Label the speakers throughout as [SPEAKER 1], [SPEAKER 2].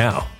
[SPEAKER 1] now.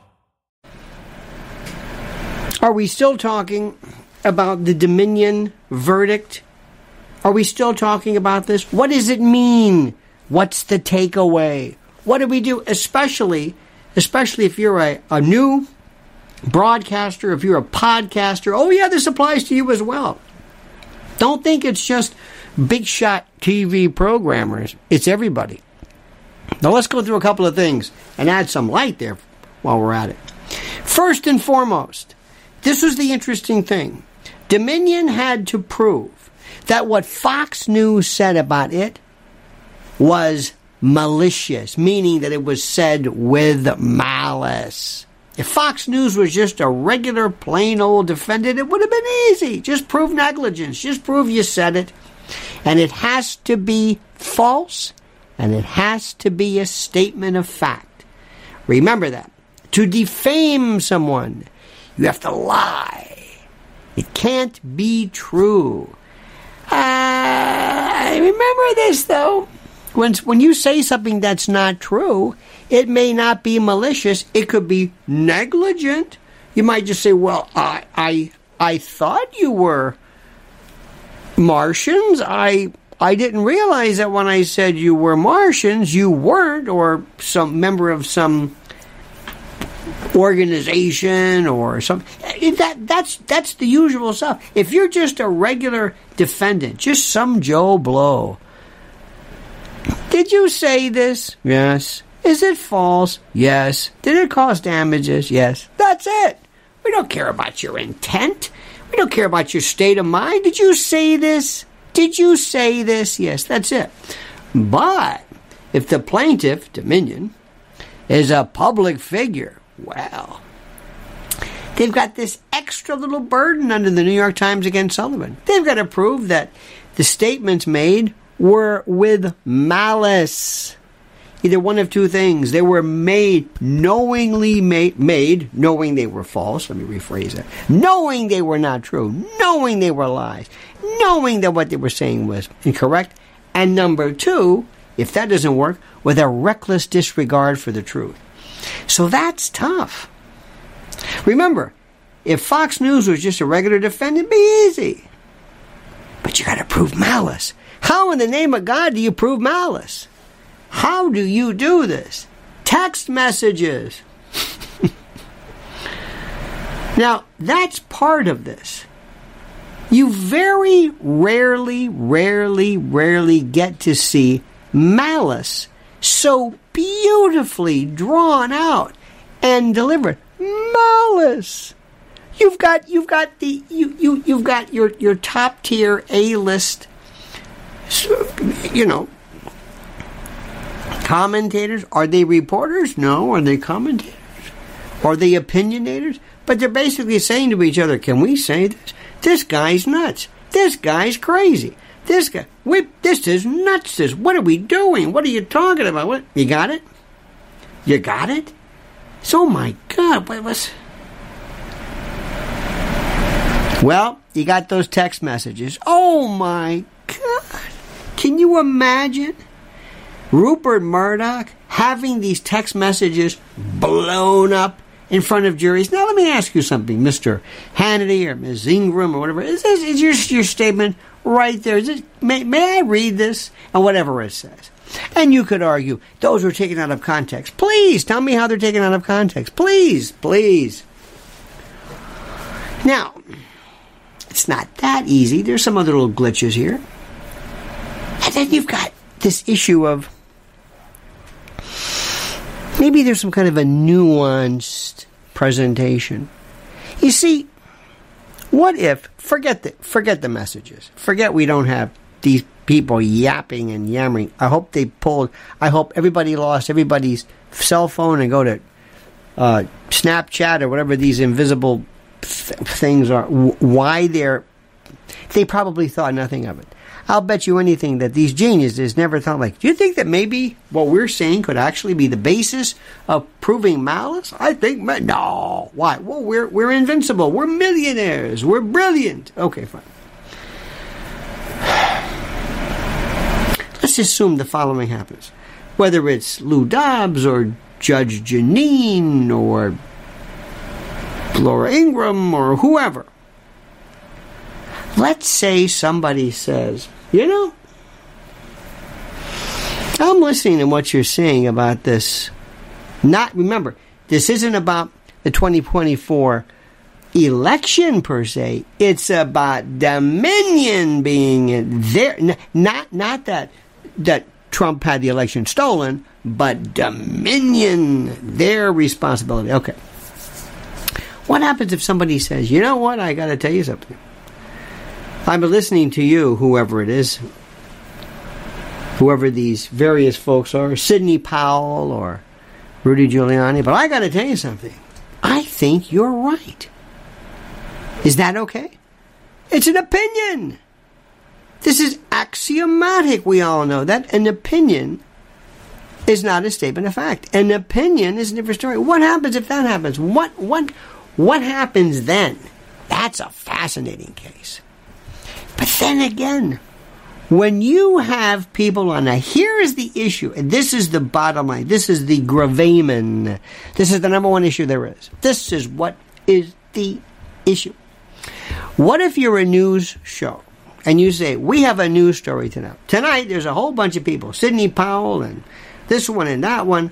[SPEAKER 2] Are we still talking about the Dominion verdict? Are we still talking about this? What does it mean? What's the takeaway? What do we do? Especially, especially if you're a, a new broadcaster, if you're a podcaster. Oh yeah, this applies to you as well. Don't think it's just big shot TV programmers. It's everybody. Now let's go through a couple of things and add some light there while we're at it. First and foremost, this was the interesting thing. Dominion had to prove that what Fox News said about it was malicious, meaning that it was said with malice. If Fox News was just a regular, plain old defendant, it would have been easy. Just prove negligence. Just prove you said it. And it has to be false, and it has to be a statement of fact. Remember that. To defame someone, you have to lie. It can't be true. Uh, remember this, though. When, when you say something that's not true, it may not be malicious. It could be negligent. You might just say, "Well, I I I thought you were Martians. I I didn't realize that when I said you were Martians, you weren't, or some member of some organization or something. Eh, that that's that's the usual stuff. If you're just a regular defendant, just some Joe Blow. Did you say this? Yes. Is it false? Yes. Did it cause damages? Yes. That's it. We don't care about your intent. We don't care about your state of mind. Did you say this? Did you say this? Yes, that's it. But if the plaintiff, Dominion, is a public figure, well, they've got this extra little burden under the New York Times against Sullivan. They've got to prove that the statements made were with malice. Either one of two things. They were made, knowingly made, made, knowing they were false. Let me rephrase that. Knowing they were not true. Knowing they were lies. Knowing that what they were saying was incorrect. And number two, if that doesn't work, with a reckless disregard for the truth. So that's tough. Remember, if Fox News was just a regular defendant, it'd be easy. But you got to prove malice. How in the name of God do you prove malice? How do you do this? Text messages. now, that's part of this. You very rarely, rarely, rarely get to see malice so beautifully drawn out and delivered. Malice. You've got you've got the you, you you've got your your top tier A list you know commentators? Are they reporters? No. Are they commentators? Are they opinionators? But they're basically saying to each other, can we say this? This guy's nuts. This guy's crazy. This guy, we, this is nuts. This, what are we doing? What are you talking about? What, you got it? You got it? So, my God, what was. Well, you got those text messages. Oh, my God. Can you imagine? Rupert Murdoch having these text messages blown up in front of juries. Now, let me ask you something, Mr. Hannity or Ms. Ingraham or whatever. Is, this, is your, your statement right there. it, may, may I read this? And whatever it says. And you could argue those were taken out of context. Please tell me how they're taken out of context. Please, please. Now, it's not that easy. There's some other little glitches here. And then you've got this issue of maybe there's some kind of a nuanced presentation. You see, what if forget the forget the messages. Forget we don't have these people yapping and yammering. I hope they pulled. I hope everybody lost everybody's cell phone and go to uh, Snapchat or whatever these invisible th- things are. Why they're they probably thought nothing of it. I'll bet you anything that these geniuses never thought like, do you think that maybe what we're saying could actually be the basis of proving malice? I think, no. Why? Well, we're, we're invincible. We're millionaires. We're brilliant. Okay, fine. Let's assume the following happens. Whether it's Lou Dobbs or Judge Jeanine or Laura Ingraham or whoever. Let's say somebody says, you know, I'm listening to what you're saying about this. Not, remember, this isn't about the 2024 election per se. It's about Dominion being there. Not, not that, that Trump had the election stolen, but Dominion, their responsibility. Okay. What happens if somebody says, you know what, I got to tell you something? I'm listening to you, whoever it is, whoever these various folks are, Sidney Powell or Rudy Giuliani, but I got to tell you something. I think you're right. Is that okay? It's an opinion. This is axiomatic. We all know that an opinion is not a statement of fact. An opinion is a different story. What happens if that happens? What what what happens then? That's a fascinating case. But then again, when you have people on a here is the issue, and this is the bottom line, this is the gravamen, this is the number one issue there is. This is what is the issue. What if you're a news show and you say, We have a news story tonight? Tonight, there's a whole bunch of people, Sidney Powell and this one and that one,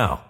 [SPEAKER 1] now.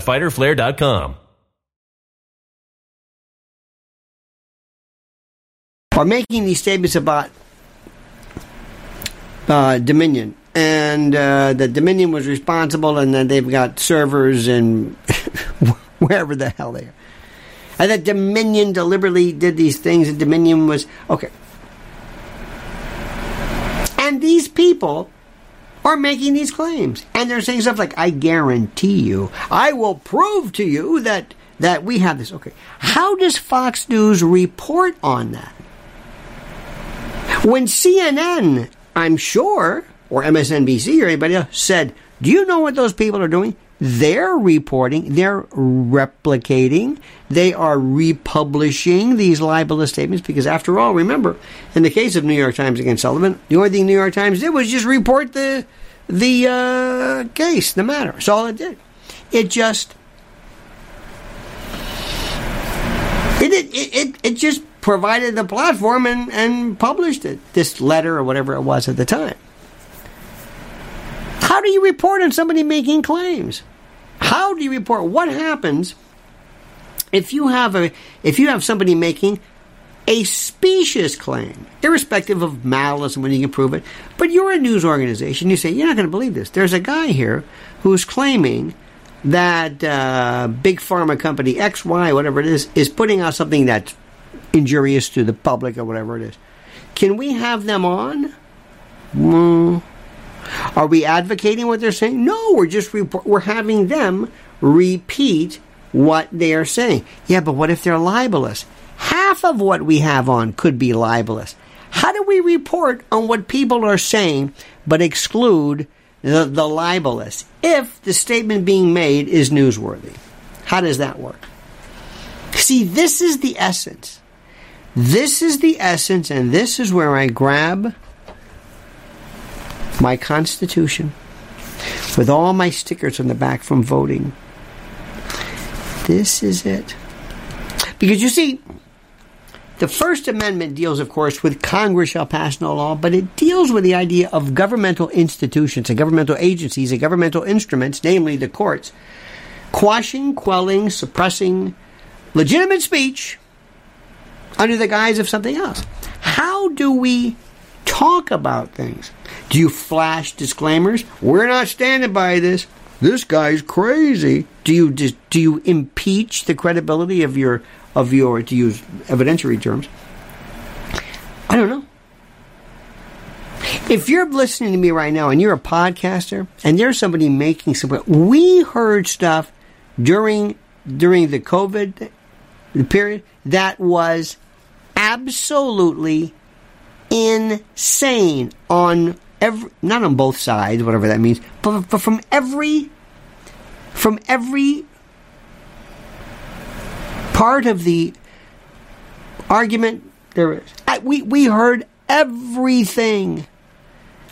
[SPEAKER 1] www.fighterflare.com.
[SPEAKER 2] Are making these statements about uh, Dominion and uh, that Dominion was responsible and that they've got servers and wherever the hell they are. And that Dominion deliberately did these things and Dominion was. Okay. And these people are making these claims. And they're saying stuff like, I guarantee you, I will prove to you that, that we have this. Okay. How does Fox News report on that? When CNN, I'm sure, or MSNBC or anybody else said, Do you know what those people are doing? They're reporting, they're replicating, they are republishing these libelous statements because, after all, remember, in the case of New York Times against Sullivan, the only thing New York Times did was just report the the uh, case, the matter. That's all it did. It just it it it, it just provided the platform and, and published it, this letter or whatever it was at the time. How do you report on somebody making claims? How do you report? What happens if you have a if you have somebody making a specious claim, irrespective of malice and when you can prove it. But you're a news organization. You say, you're not going to believe this. There's a guy here who's claiming that uh, big pharma company X, Y, whatever it is, is putting out something that's injurious to the public or whatever it is. Can we have them on? Mm. Are we advocating what they're saying? No, we're just we're having them repeat what they are saying. Yeah, but what if they're libelous? Half of what we have on could be libelous. How do we report on what people are saying but exclude the, the libelous if the statement being made is newsworthy? How does that work? See, this is the essence. This is the essence, and this is where I grab my Constitution with all my stickers on the back from voting. This is it. Because you see, the First Amendment deals, of course, with Congress shall pass no law, but it deals with the idea of governmental institutions and governmental agencies and governmental instruments, namely the courts, quashing, quelling, suppressing legitimate speech under the guise of something else. How do we talk about things? Do you flash disclaimers? We're not standing by this. This guy's crazy. Do you do you impeach the credibility of your of your to use evidentiary terms? I don't know. If you're listening to me right now and you're a podcaster and there's somebody making some, we heard stuff during during the COVID period that was absolutely insane on every not on both sides, whatever that means, but, but from every from every part of the argument there is. We we heard everything.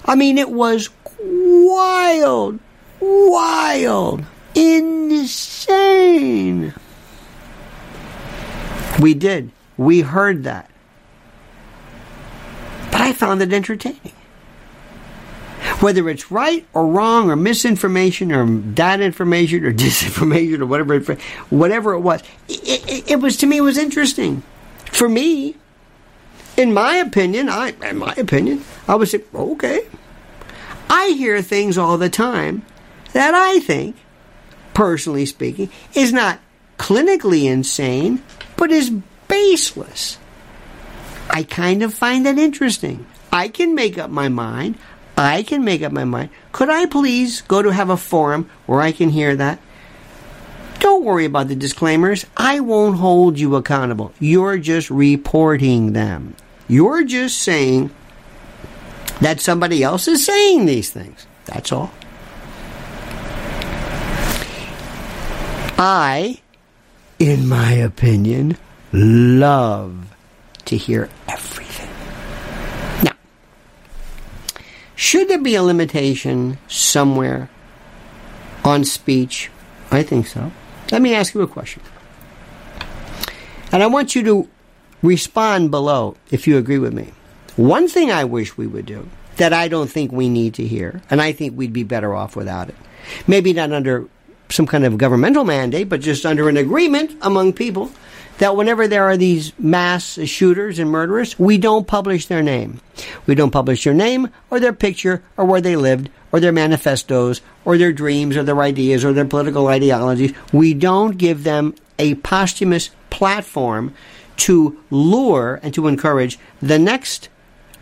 [SPEAKER 2] I mean, it was wild, wild, insane. We did. We heard that. I found it entertaining. Whether it's right or wrong or misinformation or bad information or disinformation or whatever, it, whatever it was, it, it, it was to me it was interesting. For me, in my opinion, I in my opinion, I would say okay. I hear things all the time that I think, personally speaking, is not clinically insane, but is baseless. I kind of find that interesting. I can make up my mind. I can make up my mind. Could I please go to have a forum where I can hear that? Don't worry about the disclaimers. I won't hold you accountable. You're just reporting them. You're just saying that somebody else is saying these things. That's all. I, in my opinion, love to hear everything. Now, should there be a limitation somewhere on speech? I think so. Let me ask you a question. And I want you to respond below if you agree with me. One thing I wish we would do that I don't think we need to hear, and I think we'd be better off without it. Maybe not under some kind of governmental mandate, but just under an agreement among people that whenever there are these mass shooters and murderers, we don't publish their name. We don't publish their name or their picture or where they lived or their manifestos or their dreams or their ideas or their political ideologies. We don't give them a posthumous platform to lure and to encourage the next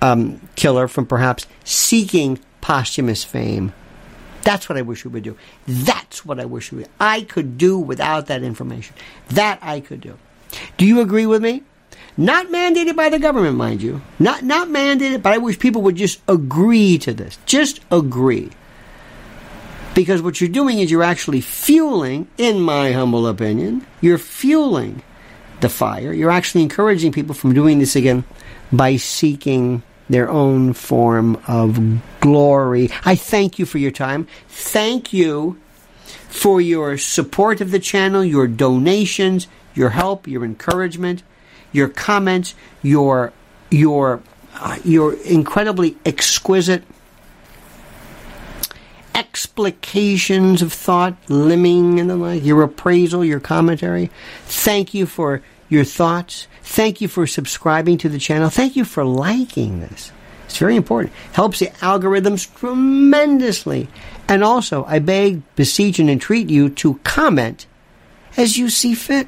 [SPEAKER 2] um, killer from perhaps seeking posthumous fame. That's what I wish we would do. That's what I wish we would. I could do without that information. That I could do. Do you agree with me? Not mandated by the government, mind you. Not not mandated, but I wish people would just agree to this. Just agree. Because what you're doing is you're actually fueling, in my humble opinion, you're fueling the fire. You're actually encouraging people from doing this again by seeking their own form of glory. I thank you for your time. Thank you for your support of the channel, your donations, your help, your encouragement, your comments, your your uh, your incredibly exquisite explications of thought, limbing and the like, your appraisal, your commentary. Thank you for your thoughts. Thank you for subscribing to the channel. Thank you for liking this. It's very important. Helps the algorithms tremendously. And also, I beg, beseech, and entreat you to comment as you see fit.